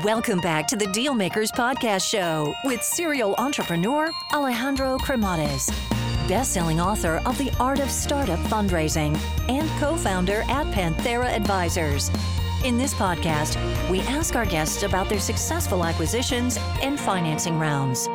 Welcome back to the Dealmakers Podcast Show with serial entrepreneur Alejandro Cremades, best-selling author of The Art of Startup Fundraising and co-founder at Panthera Advisors. In this podcast, we ask our guests about their successful acquisitions and financing rounds.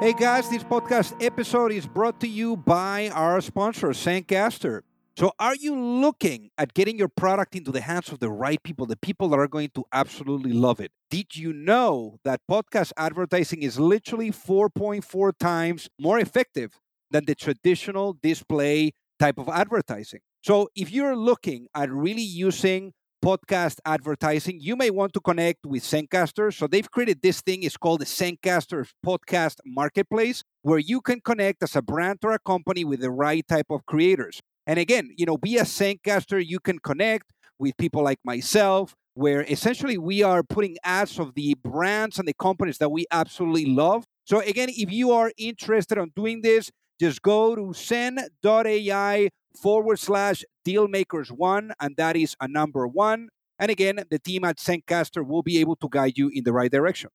Hey guys, this podcast episode is brought to you by our sponsor, Zencastr. So, are you looking at getting your product into the hands of the right people, the people that are going to absolutely love it? Did you know that podcast advertising is literally 4.4 times more effective than the traditional display type of advertising? So, if you're looking at really using podcast advertising, you may want to connect with Zencastr. So they've created this thing, it's called the Zencastr Podcast Marketplace, where you can connect as a brand or a company with the right type of creators. And again, you know, via Zencastr, you can connect with people like myself, where essentially we are putting ads of the brands and the companies that we absolutely love. So again, if you are interested in doing this, just go to zen.ai forward slash dealmakers one, and that is a number one. And again, the team at Zencastr will be able to guide you in the right direction.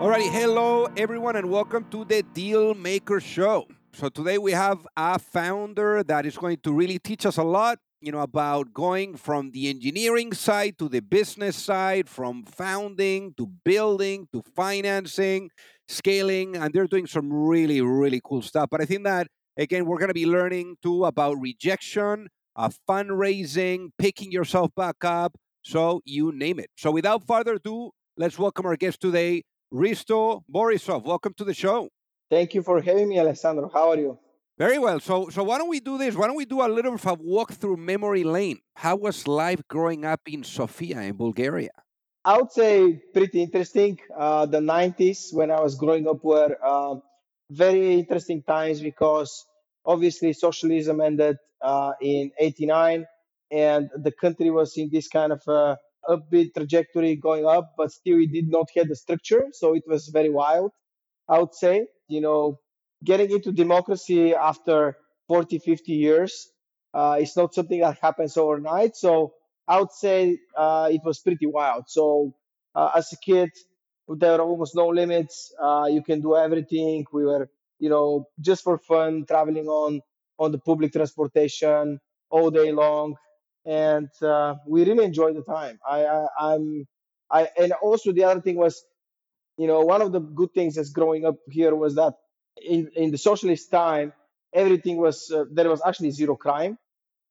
Alrighty, hello everyone, and welcome to the Dealmaker Show. So today we have a founder that is going to really teach us a lot, you know, about going from the engineering side to the business side, from founding to building to financing, scaling, and they're doing some really, really cool stuff. But I think that again, we're going to be learning too about rejection, uh, fundraising, picking yourself back up. So you name it. So without further ado, let's welcome our guest today, Hristo Borisov. Welcome to the show. Thank you for having me, Alessandro. How are you? Very well. So, so why don't we do this? Why don't we do a little of a walk through memory lane? How was life growing up in Sofia, in Bulgaria? I would say pretty interesting. Uh, the 90s, when I was growing up, were uh, very interesting times because obviously socialism ended uh, in 89 and the country was in this kind of uh, upbeat trajectory going up, but still it did not have the structure. So it was very wild, I would say. You know, getting into democracy after 40, 50 years uh, is not something that happens overnight. So I would say uh, it was pretty wild. So uh, as a kid, there were almost no limits. Uh, you can do everything. We were, you know, just for fun, traveling on on the public transportation all day long, and uh, we really enjoyed the time. I, I I'm I and also the other thing was, you know, one of the good things that's growing up here was that in in the socialist time, everything was uh, there was actually zero crime.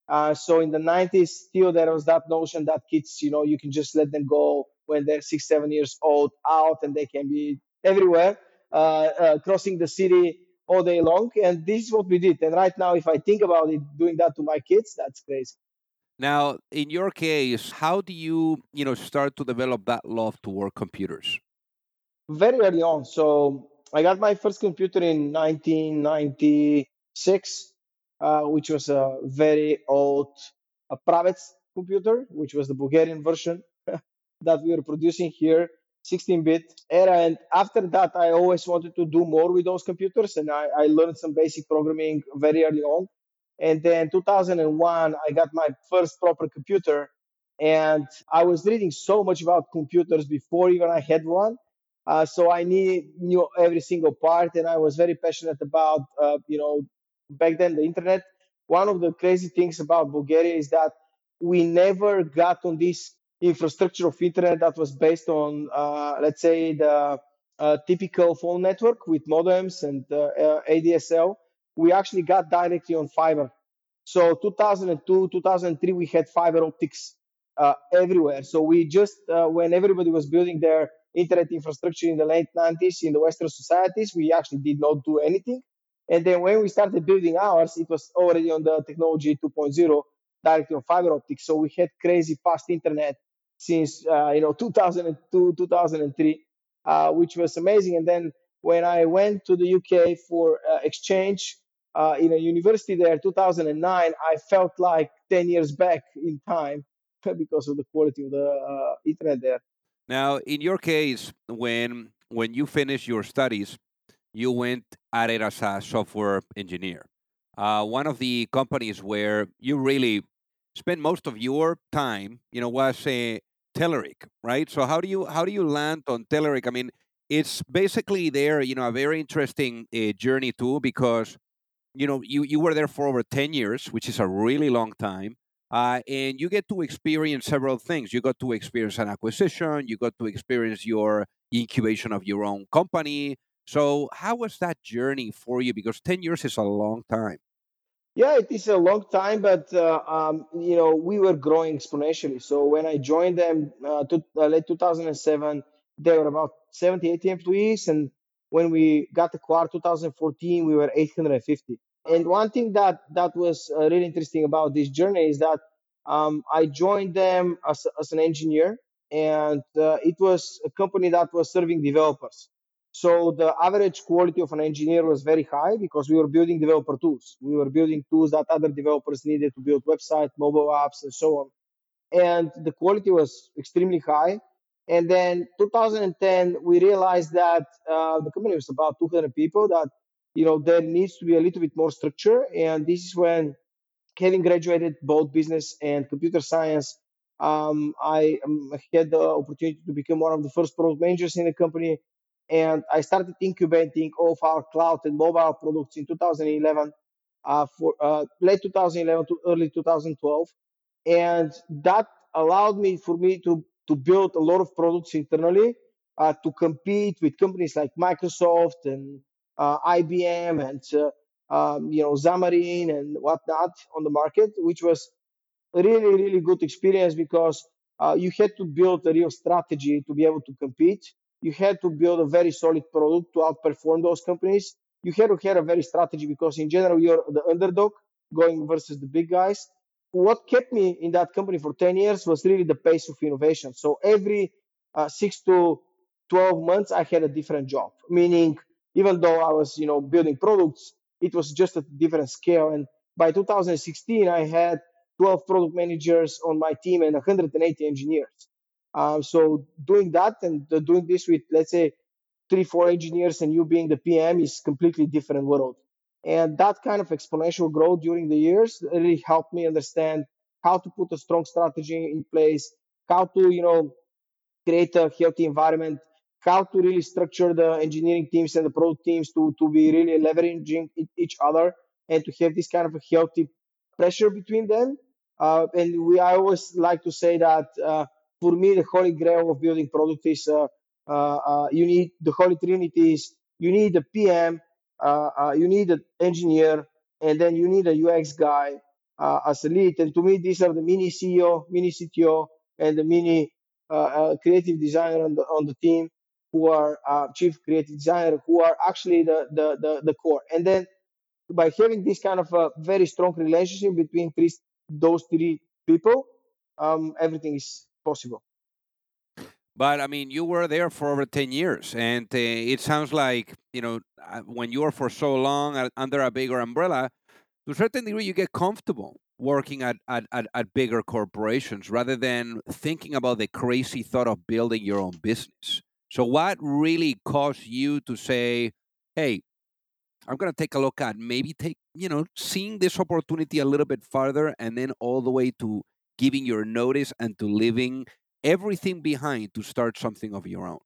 Uh, so in the 90s, still there was that notion that kids, you know, you can just let them go when they're six, seven years old out and they can be everywhere, uh, uh, crossing the city all day long. And this is what we did. And right now, if I think about it, doing that to my kids, that's crazy. Now, in your case, how do you, you know, start to develop that love toward computers? Very early on. So I got my first computer in 1996, uh, which was a very old a Pravetz computer, which was the Bulgarian version that we were producing here, 16-bit era. And after that, I always wanted to do more with those computers, and I, I learned some basic programming very early on. And then 2001, I got my first proper computer, and I was reading so much about computers before even I had one. Uh, so I need, knew every single part, and I was very passionate about, uh, you know, back then the internet. One of the crazy things about Bulgaria is that we never got on this infrastructure of internet that was based on, uh, let's say, the uh, typical phone network with modems and uh, uh ADSL. We actually got directly on fiber. So 2002, 2003, we had fiber optics everywhere. So we just, when everybody was building their internet infrastructure in the late 90s in the Western societies, we actually did not do anything. And then when we started building ours, it was already on the technology 2.0 directly on fiber optics. So we had crazy fast internet since uh, you know 2002 2003 uh, which was amazing and then when i went to the uk for uh, exchange uh, in a university there 2009 i felt like 10 years back in time because of the quality of the uh, internet there now in your case when when you finished your studies you went at it as a software engineer uh, one of the companies where you really spent most of your time, you know, was uh, Telerik, right? So how do you how do you land on Telerik? I mean, it's basically there, you know, a very interesting uh, journey too, because you know you you were there for over ten years, which is a really long time. Uh, and you get to experience several things. You got to experience an acquisition. You got to experience your incubation of your own company. So, how was that journey for you? Because 10 years is a long time. Yeah, it is a long time, but uh, um, you know we were growing exponentially. So when I joined them, uh, to, uh, late 2007, there were about 70, 80 employees, and when we got acquired 2014, we were 850. And one thing that that was uh, really interesting about this journey is that um, I joined them as, as an engineer, and uh, it was a company that was serving developers. So the average quality of an engineer was very high because we were building developer tools. We were building tools that other developers needed to build website, mobile apps, and so on. And the quality was extremely high. And then 2010, we realized that uh, the company was about 200 people. That you know there needs to be a little bit more structure. And this is when, having graduated both business and computer science, um, I um, had the opportunity to become one of the first product managers in the company and I started incubating all of our cloud and mobile products in 2011, uh, for uh, late 2011 to early 2012, and that allowed me for me to to build a lot of products internally uh, to compete with companies like Microsoft and IBM and uh, um, you know Xamarin and whatnot on the market, which was really really good experience because uh, you had to build a real strategy to be able to compete you had to build a very solid product to outperform those companies. You had to have a very strategy because in general you're the underdog going versus the big guys. What kept me in that company for 10 years was really the pace of innovation. So every uh, six to 12 months, I had a different job, meaning even though I was, you know, building products, it was just a different scale. And by 2016, I had 12 product managers on my team and 180 engineers. Um, so doing that and doing this with let's say three, four engineers and you being the PM is completely different world. And that kind of exponential growth during the years really helped me understand how to put a strong strategy in place, how to, you know, create a healthy environment, how to really structure the engineering teams and the product teams to, to be really leveraging each other and to have this kind of a healthy pressure between them. Uh, and we I always like to say that uh, for me, the holy grail of building product is uh, uh, uh, you need the holy trinity is you need a PM, you need an engineer, and then you need a UX guy as a lead. And to me, these are the mini CEO, mini CTO, and the mini creative designer on the on the team who are uh, chief creative designer, who are actually the, the, the, the, core. And then by having this kind of a very strong relationship between three, those three people, um, everything is possible. But I mean, you were there for over 10 years, and uh, it sounds like, you know, uh, when you are for so long under a bigger umbrella, to a certain degree, you get comfortable working at, at, at, at bigger corporations rather than thinking about the crazy thought of building your own business. So, what really caused you to say, hey, I'm going to take a look at maybe take, you know, seeing this opportunity a little bit farther and then all the way to giving your notice and to leaving everything behind to start something of your own?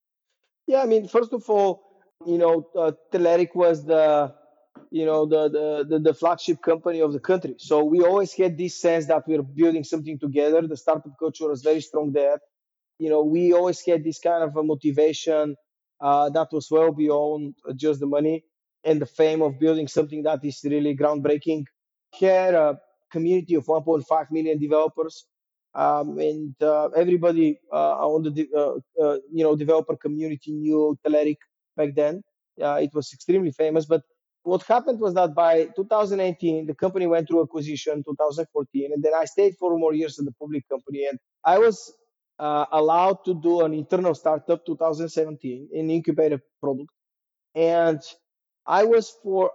Yeah, I mean, first of all, you know, uh, Telerik was the, you know, the, the, the the flagship company of the country. So we always had this sense that we are building something together. The startup culture was very strong there. You know, we always had this kind of a motivation uh, that was well beyond just the money and the fame of building something that is really groundbreaking. Had a community of 1.5 million developers um, and uh, everybody uh, on the de- uh, uh, you know developer community knew Telerik back then. it was extremely famous, but what happened was that by 2018 the company went through acquisition 2014 and then i stayed for more years in the public company and i was uh, allowed to do an internal startup 2017 in incubator product and i was for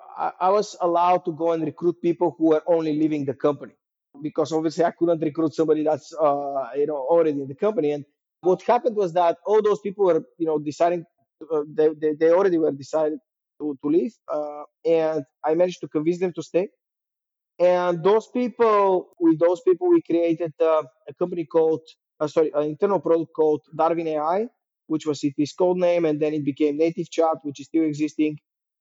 i was allowed to go and recruit people who were only leaving the company because obviously I couldn't recruit somebody that's uh, you know already in the company. And what happened was that all those people were you know deciding uh, they, they, they already were decided to to leave, uh, and I managed to convince them to stay. And those people, with those people, we created uh, a company called uh, sorry, an internal product called Darwin AI, which was its code name, and then it became Native Chat, which is still existing.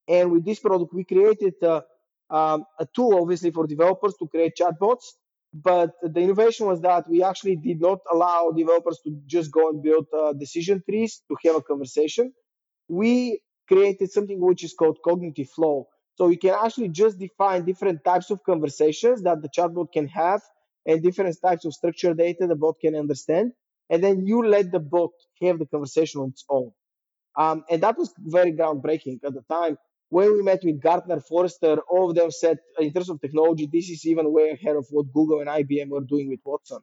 And with this product, we created uh, um, a tool, obviously, for developers to create chatbots. But the innovation was that we actually did not allow developers to just go and build uh, decision trees to have a conversation. We created something which is called cognitive flow. So you can actually just define different types of conversations that the chatbot can have and different types of structured data the bot can understand. And then you let the bot have the conversation on its own. Um, and that was very groundbreaking at the time. When we met with Gartner, Forrester, all of them said, in terms of technology, this is even way ahead of what Google and IBM were doing with Watson.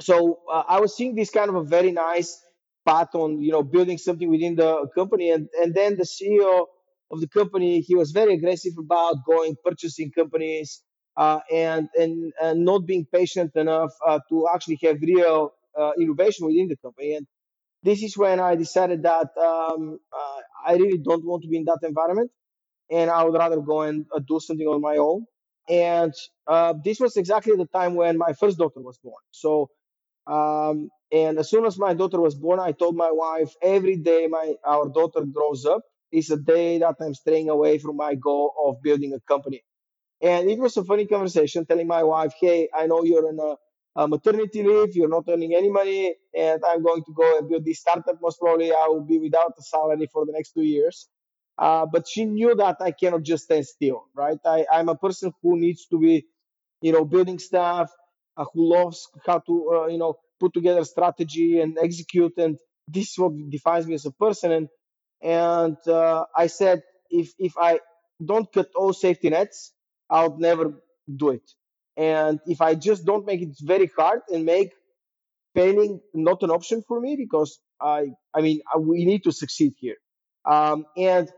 So uh, I was seeing this kind of a very nice path on, you know, building something within the company. And, and then the CEO of the company, he was very aggressive about going purchasing companies uh, and, and, and not being patient enough uh, to actually have real uh, innovation within the company. And this is when I decided that um, uh, I really don't want to be in that environment, and I would rather go and uh, do something on my own. And uh, this was exactly the time when my first daughter was born. So, um, and as soon as my daughter was born, I told my wife every day my our daughter grows up is a day that I'm staying away from my goal of building a company. And it was a funny conversation telling my wife, hey, I know you're in a uh, maternity leave, you're not earning any money, and I'm going to go and build this startup. Most probably, I will be without a salary for the next two years. Uh, but she knew that I cannot just stand still, right? I, I'm a person who needs to be, you know, building stuff, uh, who loves how to, uh, you know, put together strategy and execute. And this is what defines me as a person. And and uh, I said, if if I don't cut all safety nets, I'll never do it. And if I just don't make it very hard and make failing not an option for me, because I, I mean, we need to succeed here. Um, and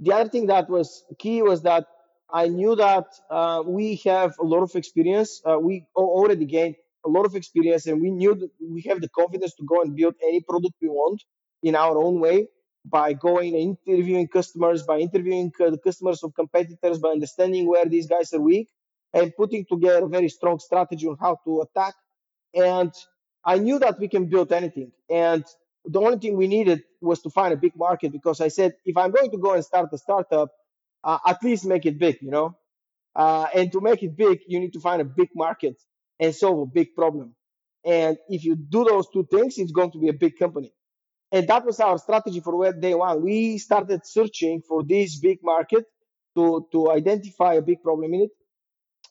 the other thing that was key was that I knew that uh, we have a lot of experience. Uh, we already gained a lot of experience, and we knew that we have the confidence to go and build any product we want in our own way by going and interviewing customers, by interviewing uh, the customers of competitors, by understanding where these guys are weak, and putting together a very strong strategy on how to attack. And I knew that we can build anything. And the only thing we needed was to find a big market because I said, if I'm going to go and start a startup, uh, at least make it big, you know? Uh, and to make it big, you need to find a big market and solve a big problem. And if you do those two things, it's going to be a big company. And that was our strategy for day one. We started searching for this big market to, to identify a big problem in it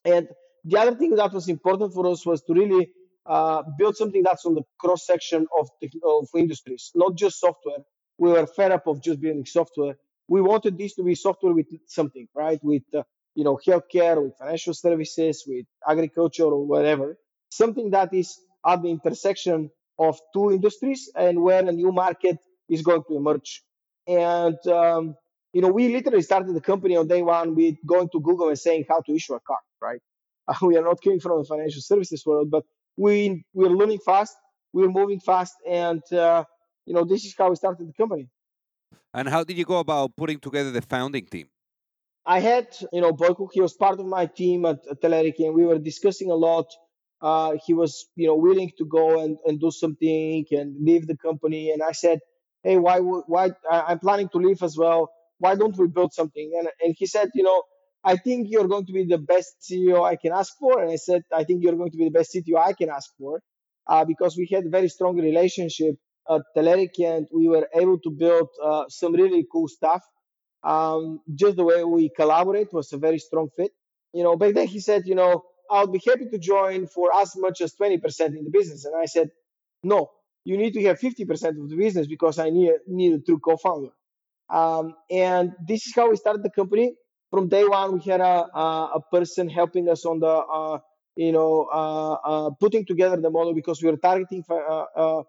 and the other thing that was important for us was to really uh, build something that's on the cross section of, of industries, not just software. We were fed up of just building software. We wanted this to be software with something, right? With uh, you know healthcare, with financial services, with agriculture or whatever. Something that is at the intersection of two industries and where a new market is going to emerge. And um, you know, we literally started the company on day one with going to Google and saying how to issue a card, right? Uh, we are not coming from the financial services world, but we we're learning fast, we're moving fast, and uh, you know, this is how we started the company. And how did you go about putting together the founding team? I had, you know, Boyko, he was part of my team at, at Telerik, and we were discussing a lot. Uh, he was, you know, willing to go and, and do something and leave the company. And I said, hey, why, why, I'm planning to leave as well why don't we build something? And, and he said, you know, I think you're going to be the best CEO I can ask for. And I said, I think you're going to be the best ceo I can ask for uh, because we had a very strong relationship at Telerik and we were able to build uh, some really cool stuff. Um, just the way we collaborate was a very strong fit. You know, back then he said, you know, I'll be happy to join for as much as 20% in the business. And I said, no, you need to have 50% of the business because I need, need a true co-founder. Um, and this is how we started the company. From day one, we had a, a, a person helping us on the, uh, you know, uh, uh, putting together the model because we were targeting, uh, uh,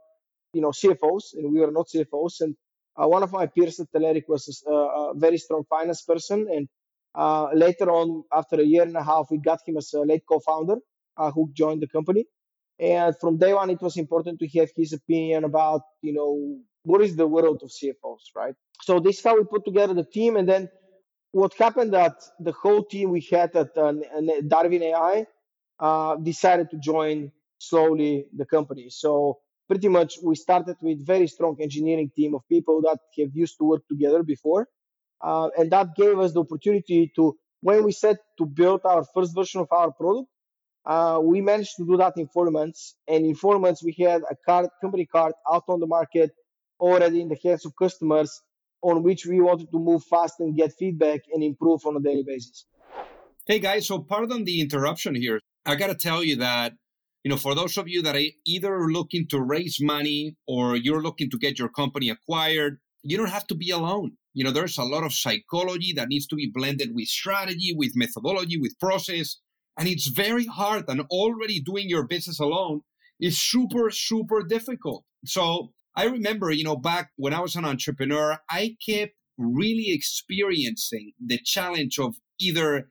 you know, CFOs and we were not CFOs. And uh, one of my peers at Telerik was a, a very strong finance person. And later on, after a year and a half, we got him as a late co-founder who joined the company. And from day one, it was important to have his opinion about, you know, what is the world of CFOs, right? So this is how we put together the team. And then what happened that the whole team we had at uh, Darwin AI uh, decided to join slowly the company. So pretty much we started with very strong engineering team of people that have used to work together before. Uh, and that gave us the opportunity to, when we set to build our first version of our product, uh, we managed to do that in four months. And in four months, we had a card, company card out on the market already in the hands of customers on which we wanted to move fast and get feedback and improve on a daily basis. Hey guys, so pardon the interruption here. I got to tell you that you know, for those of you that are either looking to raise money or you're looking to get your company acquired, you don't have to be alone. You know, there's a lot of psychology that needs to be blended with strategy, with methodology, with process. And it's very hard. And already doing your business alone is super, super difficult. So I remember, you know, back when I was an entrepreneur, I kept really experiencing the challenge of either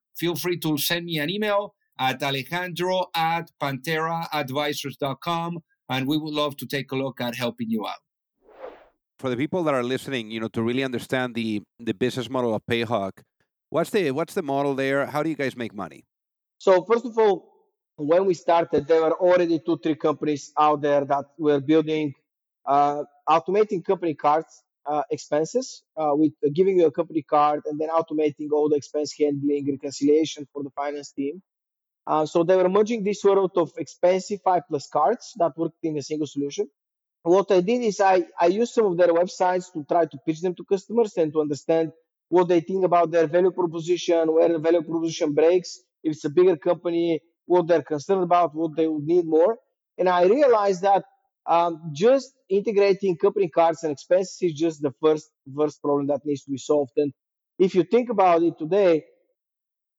feel free to send me an email at alejandro at pantheraadvisors.com and we would love to take a look at helping you out. For the people that are listening, you know, to really understand the the business model of Payhawk, what's the what's the model there? How do you guys make money? So first of all, when we started, there were already two, three companies out there that were building uh, automating company cards uh, expenses uh, with uh, giving you a company card and then automating all the expense handling reconciliation for the finance team. Uh, so they were merging this sort of expensive five plus cards that worked in a single solution. What I did is I, I used some of their websites to try to pitch them to customers and to understand what they think about their value proposition, where the value proposition breaks, if it's a bigger company, what they're concerned about, what they would need more. And I realized that um, just integrating company cards and expenses is just the first first problem that needs to be solved. And if you think about it today,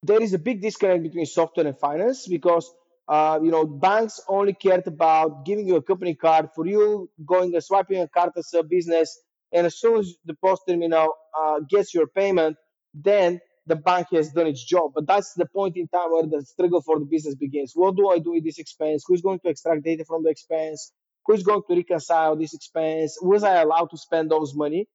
there is a big disconnect between software and finance because uh, you know banks only cared about giving you a company card for you going and swiping a card as a business, and as soon as the POS terminal uh, gets your payment, then the bank has done its job. But that's the point in time where the struggle for the business begins. What do I do with this expense? Who's going to extract data from the expense? Who's going to reconcile this expense? Was I allowed to spend those money?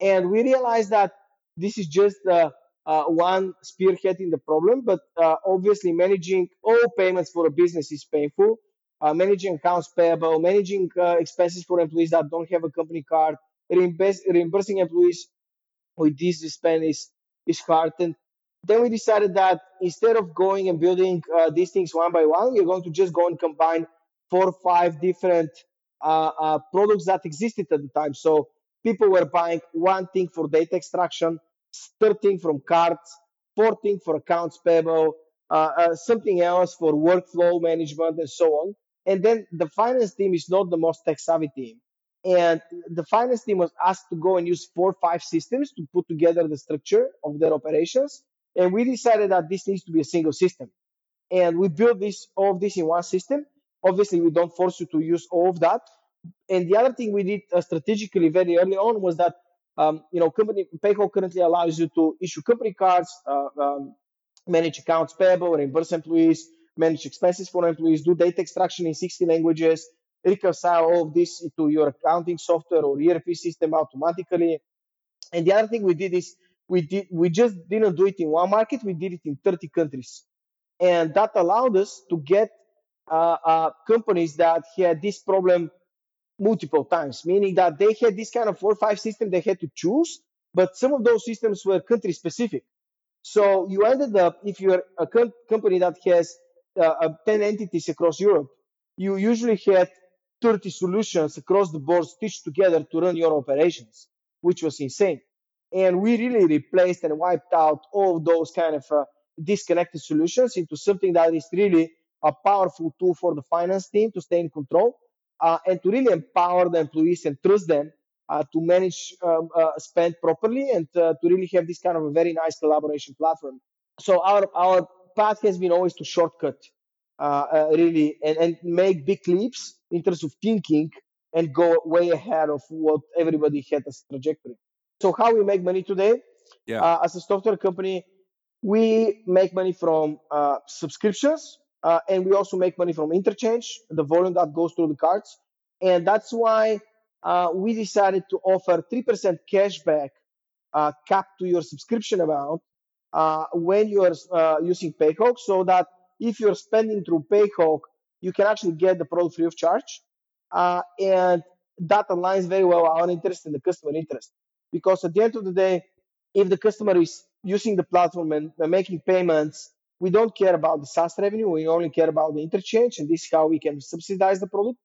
And we realized that this is just uh, uh, one spearhead in the problem, but uh, obviously managing all payments for a business is painful. Uh, managing accounts payable, managing uh, expenses for employees that don't have a company card, reimbursing employees with this spend is, is hard. And then we decided that instead of going and building uh, these things one by one, we're going to just go and combine four or five different uh, uh, products that existed at the time. So people were buying one thing for data extraction, third thing from cards, fourth thing for accounts payable, uh, something else for workflow management and so on. And then the finance team is not the most tech savvy team. And the finance team was asked to go and use four or five systems to put together the structure of their operations. And we decided that this needs to be a single system. And we built this all of this in one system. Obviously, we don't force you to use all of that. And the other thing we did uh, strategically very early on was that um, you know company Payhawk currently allows you to issue company cards, uh, um, manage accounts payable, reimburse employees, manage expenses for employees, do data extraction in 60 languages, reconcile all of this into your accounting software or ERP system automatically. And the other thing we did is we did we just didn't do it in one market, we did it in 30 countries. And that allowed us to get companies that had this problem multiple times, meaning that they had this kind of four or five system they had to choose, but some of those systems were country specific. So you ended up, if you're a com- company that has uh, 10 entities across Europe, you usually had 30 solutions across the board stitched together to run your operations, which was insane. And we really replaced and wiped out all those kind of uh, disconnected solutions into something that is really a powerful tool for the finance team to stay in control uh, and to really empower the employees and trust them uh, to manage um, uh, spend properly and uh, to really have this kind of a very nice collaboration platform. So our our path has been always to shortcut uh, uh, really and, and make big leaps in terms of thinking and go way ahead of what everybody had as trajectory. So how we make money today? Yeah. Uh, as a software company, we make money from uh, subscriptions uh, and we also make money from interchange, the volume that goes through the cards. And that's why uh, we decided to offer 3% cashback cap to your subscription amount when you are using Payhawk so that if you're spending through Payhawk, you can actually get the product free of charge. Uh, and that aligns very well our interest and the customer interest. Because at the end of the day, if the customer is using the platform and making payments, we don't care about the SaaS revenue. We only care about the interchange, and this is how we can subsidize the product.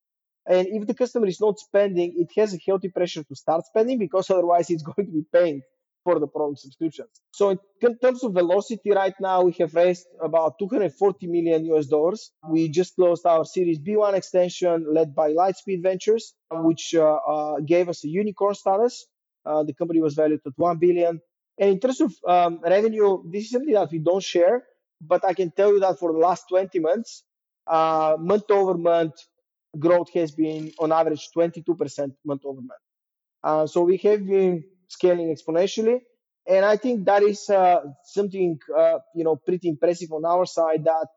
And if the customer is not spending, it has a healthy pressure to start spending because otherwise it's going to be paying for the product subscriptions. So in terms of velocity right now, we have raised about 240 million US dollars. We just closed our Series B1 extension led by Lightspeed Ventures, which uh, uh, gave us a unicorn status. Uh, the company was valued at 1 billion. And in terms of um, revenue, this is something that we don't share, but I can tell you that for the last 20 months, uh, month over month, growth has been on average 22% month over month. Uh, so we have been scaling exponentially. And I think that is uh, something, uh, you know, pretty impressive on our side that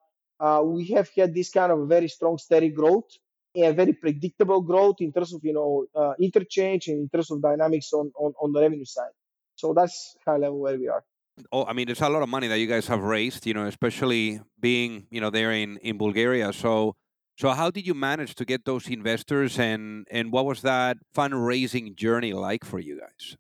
uh, we have had this kind of very strong, steady growth and very predictable growth in terms of, you know, uh, interchange and in terms of dynamics on, on, on the revenue side. So that's high level where we are. Oh, I mean, there's a lot of money that you guys have raised, you know, especially being, you know, there in, in Bulgaria. So, so how did you manage to get those investors and, and what was that fundraising journey like for you guys?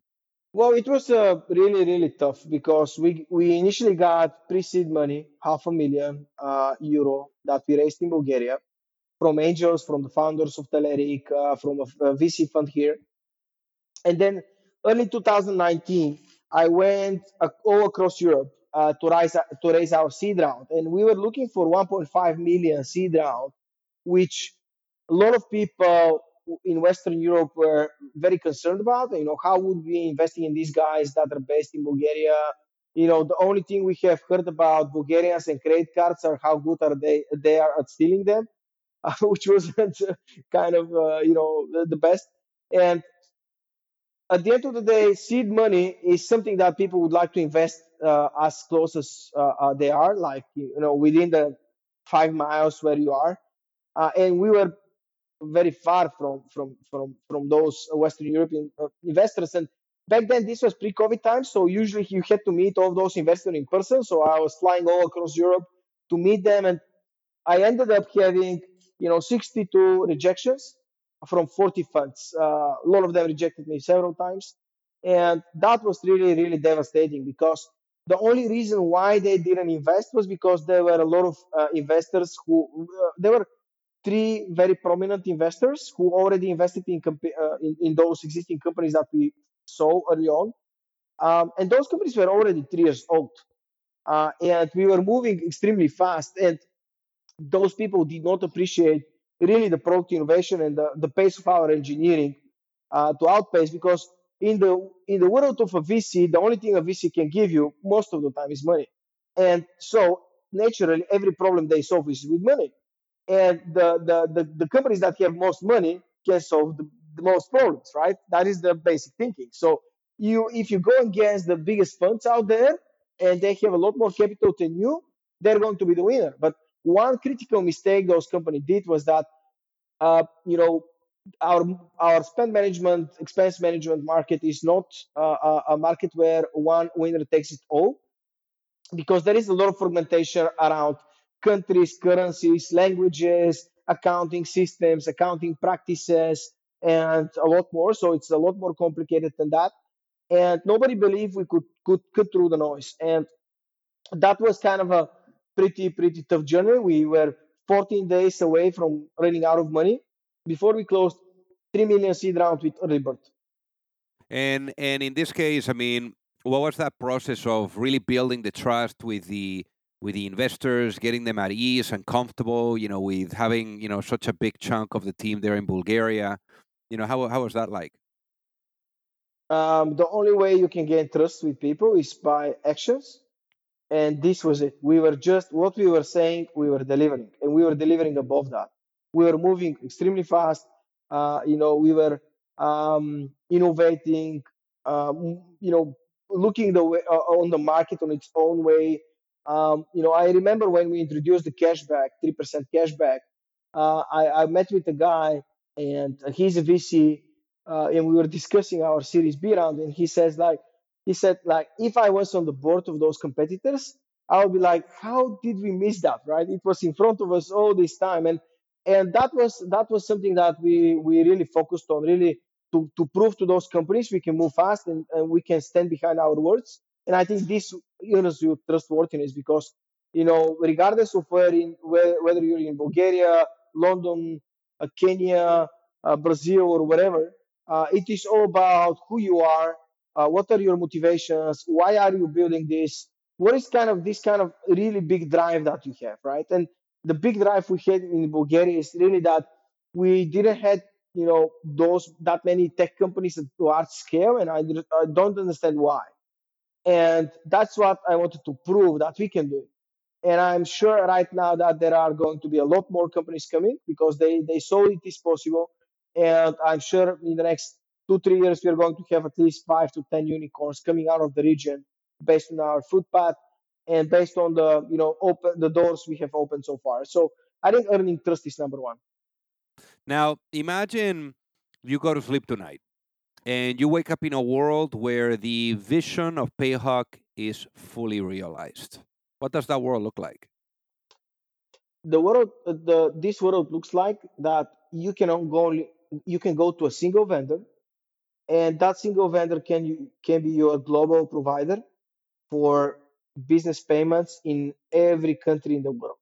Well, it was uh, really, really tough because we we initially got pre-seed money, half a million uh, euro that we raised in Bulgaria from angels, from the founders of Telerik, uh, from a, a, VC fund here. And then early 2019, I went all across Europe uh, to raise to raise our seed round, and we were looking for 1.5 million seed round, which a lot of people in Western Europe were very concerned about. You know, how would we investing in these guys that are based in Bulgaria? You know, the only thing we have heard about Bulgarians and credit cards are how good are they they are at stealing them, uh, which wasn't kind of uh, you know the, the best. And at the end of the day, seed money is something that people would like to invest uh, as close as uh, uh, they are, like you know within the five miles where you are. Uh, and we were very far from from from from those Western European uh, investors. And back then, this was pre-COVID times, so usually you had to meet all those investors in person. So I was flying all across Europe to meet them, and I ended up having you know 62 rejections from 40 funds. Uh, a lot of them rejected me several times, and that was really really devastating because the only reason why they didn't invest was because there were a lot of uh, investors who uh, they were three very prominent investors who already invested in, uh, in, in, those existing companies that we saw early on. Um, and those companies were already three years old. Uh, and we were moving extremely fast. And those people did not appreciate really the product innovation and the, the pace of our engineering uh, to outpace because in the in the world of a VC, the only thing a VC can give you most of the time is money. And so naturally every problem they solve is with money and the, the, the, the companies that have most money can solve the, the, most problems, right? That is the basic thinking. So you, if you go against the biggest funds out there and they have a lot more capital than you, they're going to be the winner. But one critical mistake those companies did was that, uh, you know, our our spend management, expense management market is not uh, a market where one winner takes it all, because there is a lot of fragmentation around countries, currencies, languages, accounting systems, accounting practices, and a lot more. So it's a lot more complicated than that. And nobody believed we could could cut through the noise. And that was kind of a pretty pretty tough journey. We were 14 days away from running out of money before we closed 3 million seed round with Earlybird. And and in this case, I mean, what was that process of really building the trust with the with the investors, getting them at ease and comfortable, you know, with having, you know, such a big chunk of the team there in Bulgaria. You know, how how was that like? Um, the only way you can gain trust with people is by actions. And this was it. We were just what we were saying, we were delivering, and we were delivering above that. We were moving extremely fast. Uh, you know, we were um, innovating, um, you know, looking the way, uh, on the market on its own way. Um, you know, I remember when we introduced the cashback, 3% cashback, uh, I, I, met with a guy and he's a VC uh, and we were discussing our Series B round and he says like, he said like, if I was on the board of those competitors, I would be like, how did we miss that? Right? It was in front of us all this time. And, and that was, that was something that we, we really focused on really to, to prove to those companies we can move fast and, and we can stand behind our words. And I think this earns you trustworthiness because, you know, regardless of where in, where, whether you're in Bulgaria, London, uh, Kenya, uh, Brazil, or whatever, uh, it is all about who you are, uh, what are your motivations, why are you building this, what is kind of this kind of really big drive that you have, right? And the big drive we had in Bulgaria is really that we didn't have you know those that many tech companies at large scale and I, I don't understand why. And that's what i wanted to prove that we can do and i'm sure right now that there are going to be a lot more companies coming because they they saw it is possible. And i'm sure in the next two three years we're going to have at least five to ten unicorns coming out of the region based on our footpath and based on the you know open the doors we have opened so far so i think earning trust is number one now, imagine you go to sleep tonight and you wake up in a world where the vision of Payhawk is fully realized. What does that world look like? The world, the this world looks like that you can go you can go to a single vendor, and that single vendor can can be your global provider for business payments in every country in the world.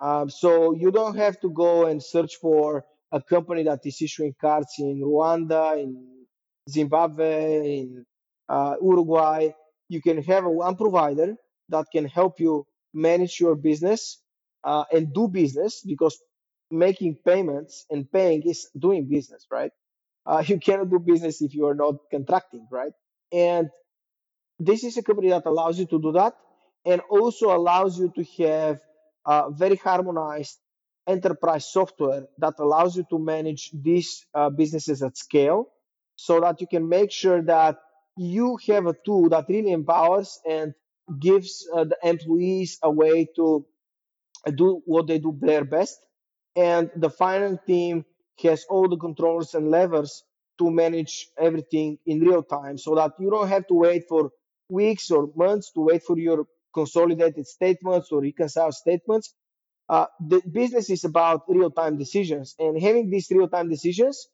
Um, so you don't have to go and search for a company that is issuing cards in Rwanda, in Zimbabwe, in uh, Uruguay. You can have a one provider that can help you manage your business uh, and do business because making payments and paying is doing business, right? Uh, you cannot do business if you are not contracting, right? And this is a company that allows you to do that and also allows you to have uh, very harmonized enterprise software that allows you to manage these uh, businesses at scale so that you can make sure that you have a tool that really empowers and gives uh, the employees a way to do what they do their best. And the finance team has all the controls and levers to manage everything in real time so that you don't have to wait for weeks or months to wait for your consolidated statements or reconciled statements. Uh, the business is about real time decisions and having these real time decisions,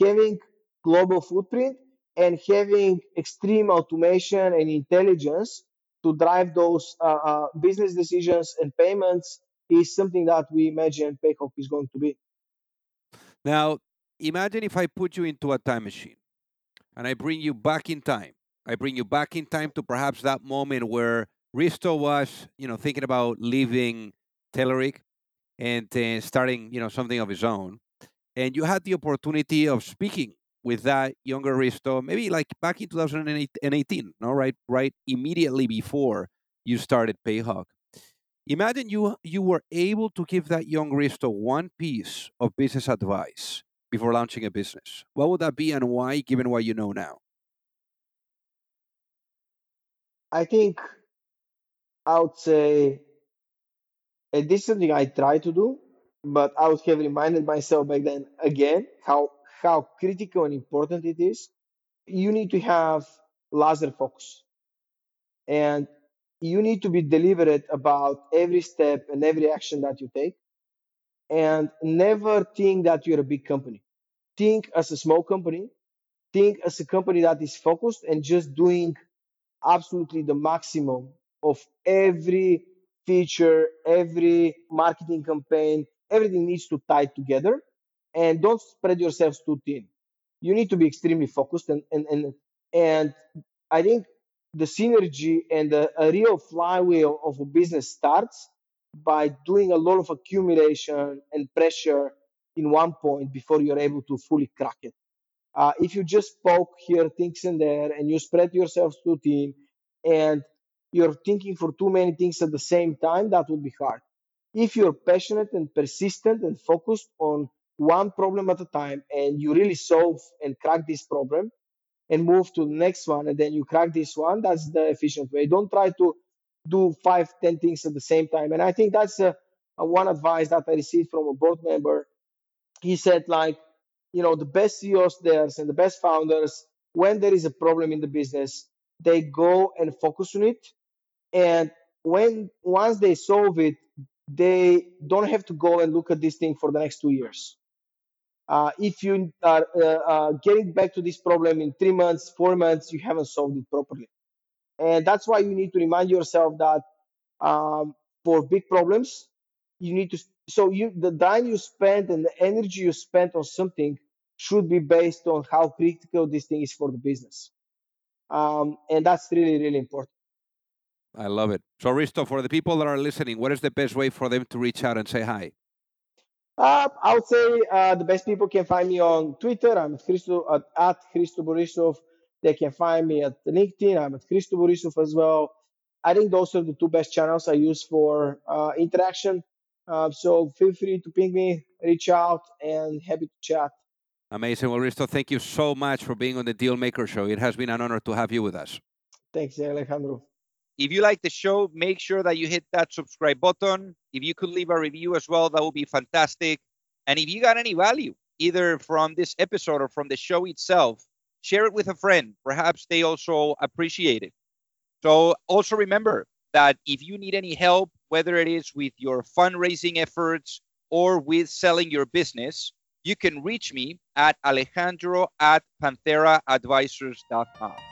having global footprint and having extreme automation and intelligence to drive those uh, uh, business decisions and payments is something that we imagine Payhawk is going to be. Now, imagine if I put you into a time machine and I bring you back in time. I bring you back in time to perhaps that moment where Hristo was, you know, thinking about leaving Telerik and uh, starting, you know, something of his own. And you had the opportunity of speaking with that younger Hristo, maybe like back in 2018, no, right, right, immediately before you started Payhawk. Imagine you you were able to give that young Hristo one piece of business advice before launching a business. What would that be, and why? Given what you know now, I think I would say, and this is something I try to do, but I would have reminded myself back then again how how critical and important it is. You need to have laser focus, and you need to be deliberate about every step and every action that you take, and never think that you're a big company. Think as a small company. Think as a company that is focused and just doing absolutely the maximum of every feature, every marketing campaign, everything needs to tie together and don't spread yourselves too thin. You need to be extremely focused and and and, and I think the synergy and the, a real flywheel of a business starts by doing a lot of accumulation and pressure in one point before you're able to fully crack it. Uh, if you just poke here, things in there, and you spread yourselves too thin, and you're thinking for too many things at the same time, that would be hard. If you're passionate and persistent and focused on one problem at a time, and you really solve and crack this problem, and move to the next one, and then you crack this one, that's the efficient way. Don't try to do five, ten things at the same time. And I think that's a, a one advice that I received from a board member. He said, like, you know, the best CEOs there and the best founders, when there is a problem in the business, they go and focus on it. And when once they solve it, they don't have to go and look at this thing for the next two years. Uh, if you are uh, uh, getting back to this problem in three months, four months, you haven't solved it properly. And that's why you need to remind yourself that um, for big problems, you need to. So you, the time you spend and the energy you spend on something should be based on how critical this thing is for the business. Um, and that's really, really important. I love it. So, Hristo, for the people that are listening, what is the best way for them to reach out and say hi? Uh, I would say uh, the best people can find me on Twitter. I'm at Hristo, at, at Hristo Borisov. They can find me at LinkedIn. I'm at Hristo Borisov as well. I think those are the two best channels I use for uh, interaction. Uh, so feel free to ping me, reach out, and happy to chat. Amazing. Well, Hristo, thank you so much for being on the Dealmaker Show. It has been an honor to have you with us. Thanks, Alejandro. If you like the show, make sure that you hit that subscribe button. If you could leave a review as well, that would be fantastic. And if you got any value, either from this episode or from the show itself, share it with a friend. Perhaps they also appreciate it. So also remember that if you need any help, whether it is with your fundraising efforts or with selling your business, you can reach me at alejandro at pantheraadvisors.com.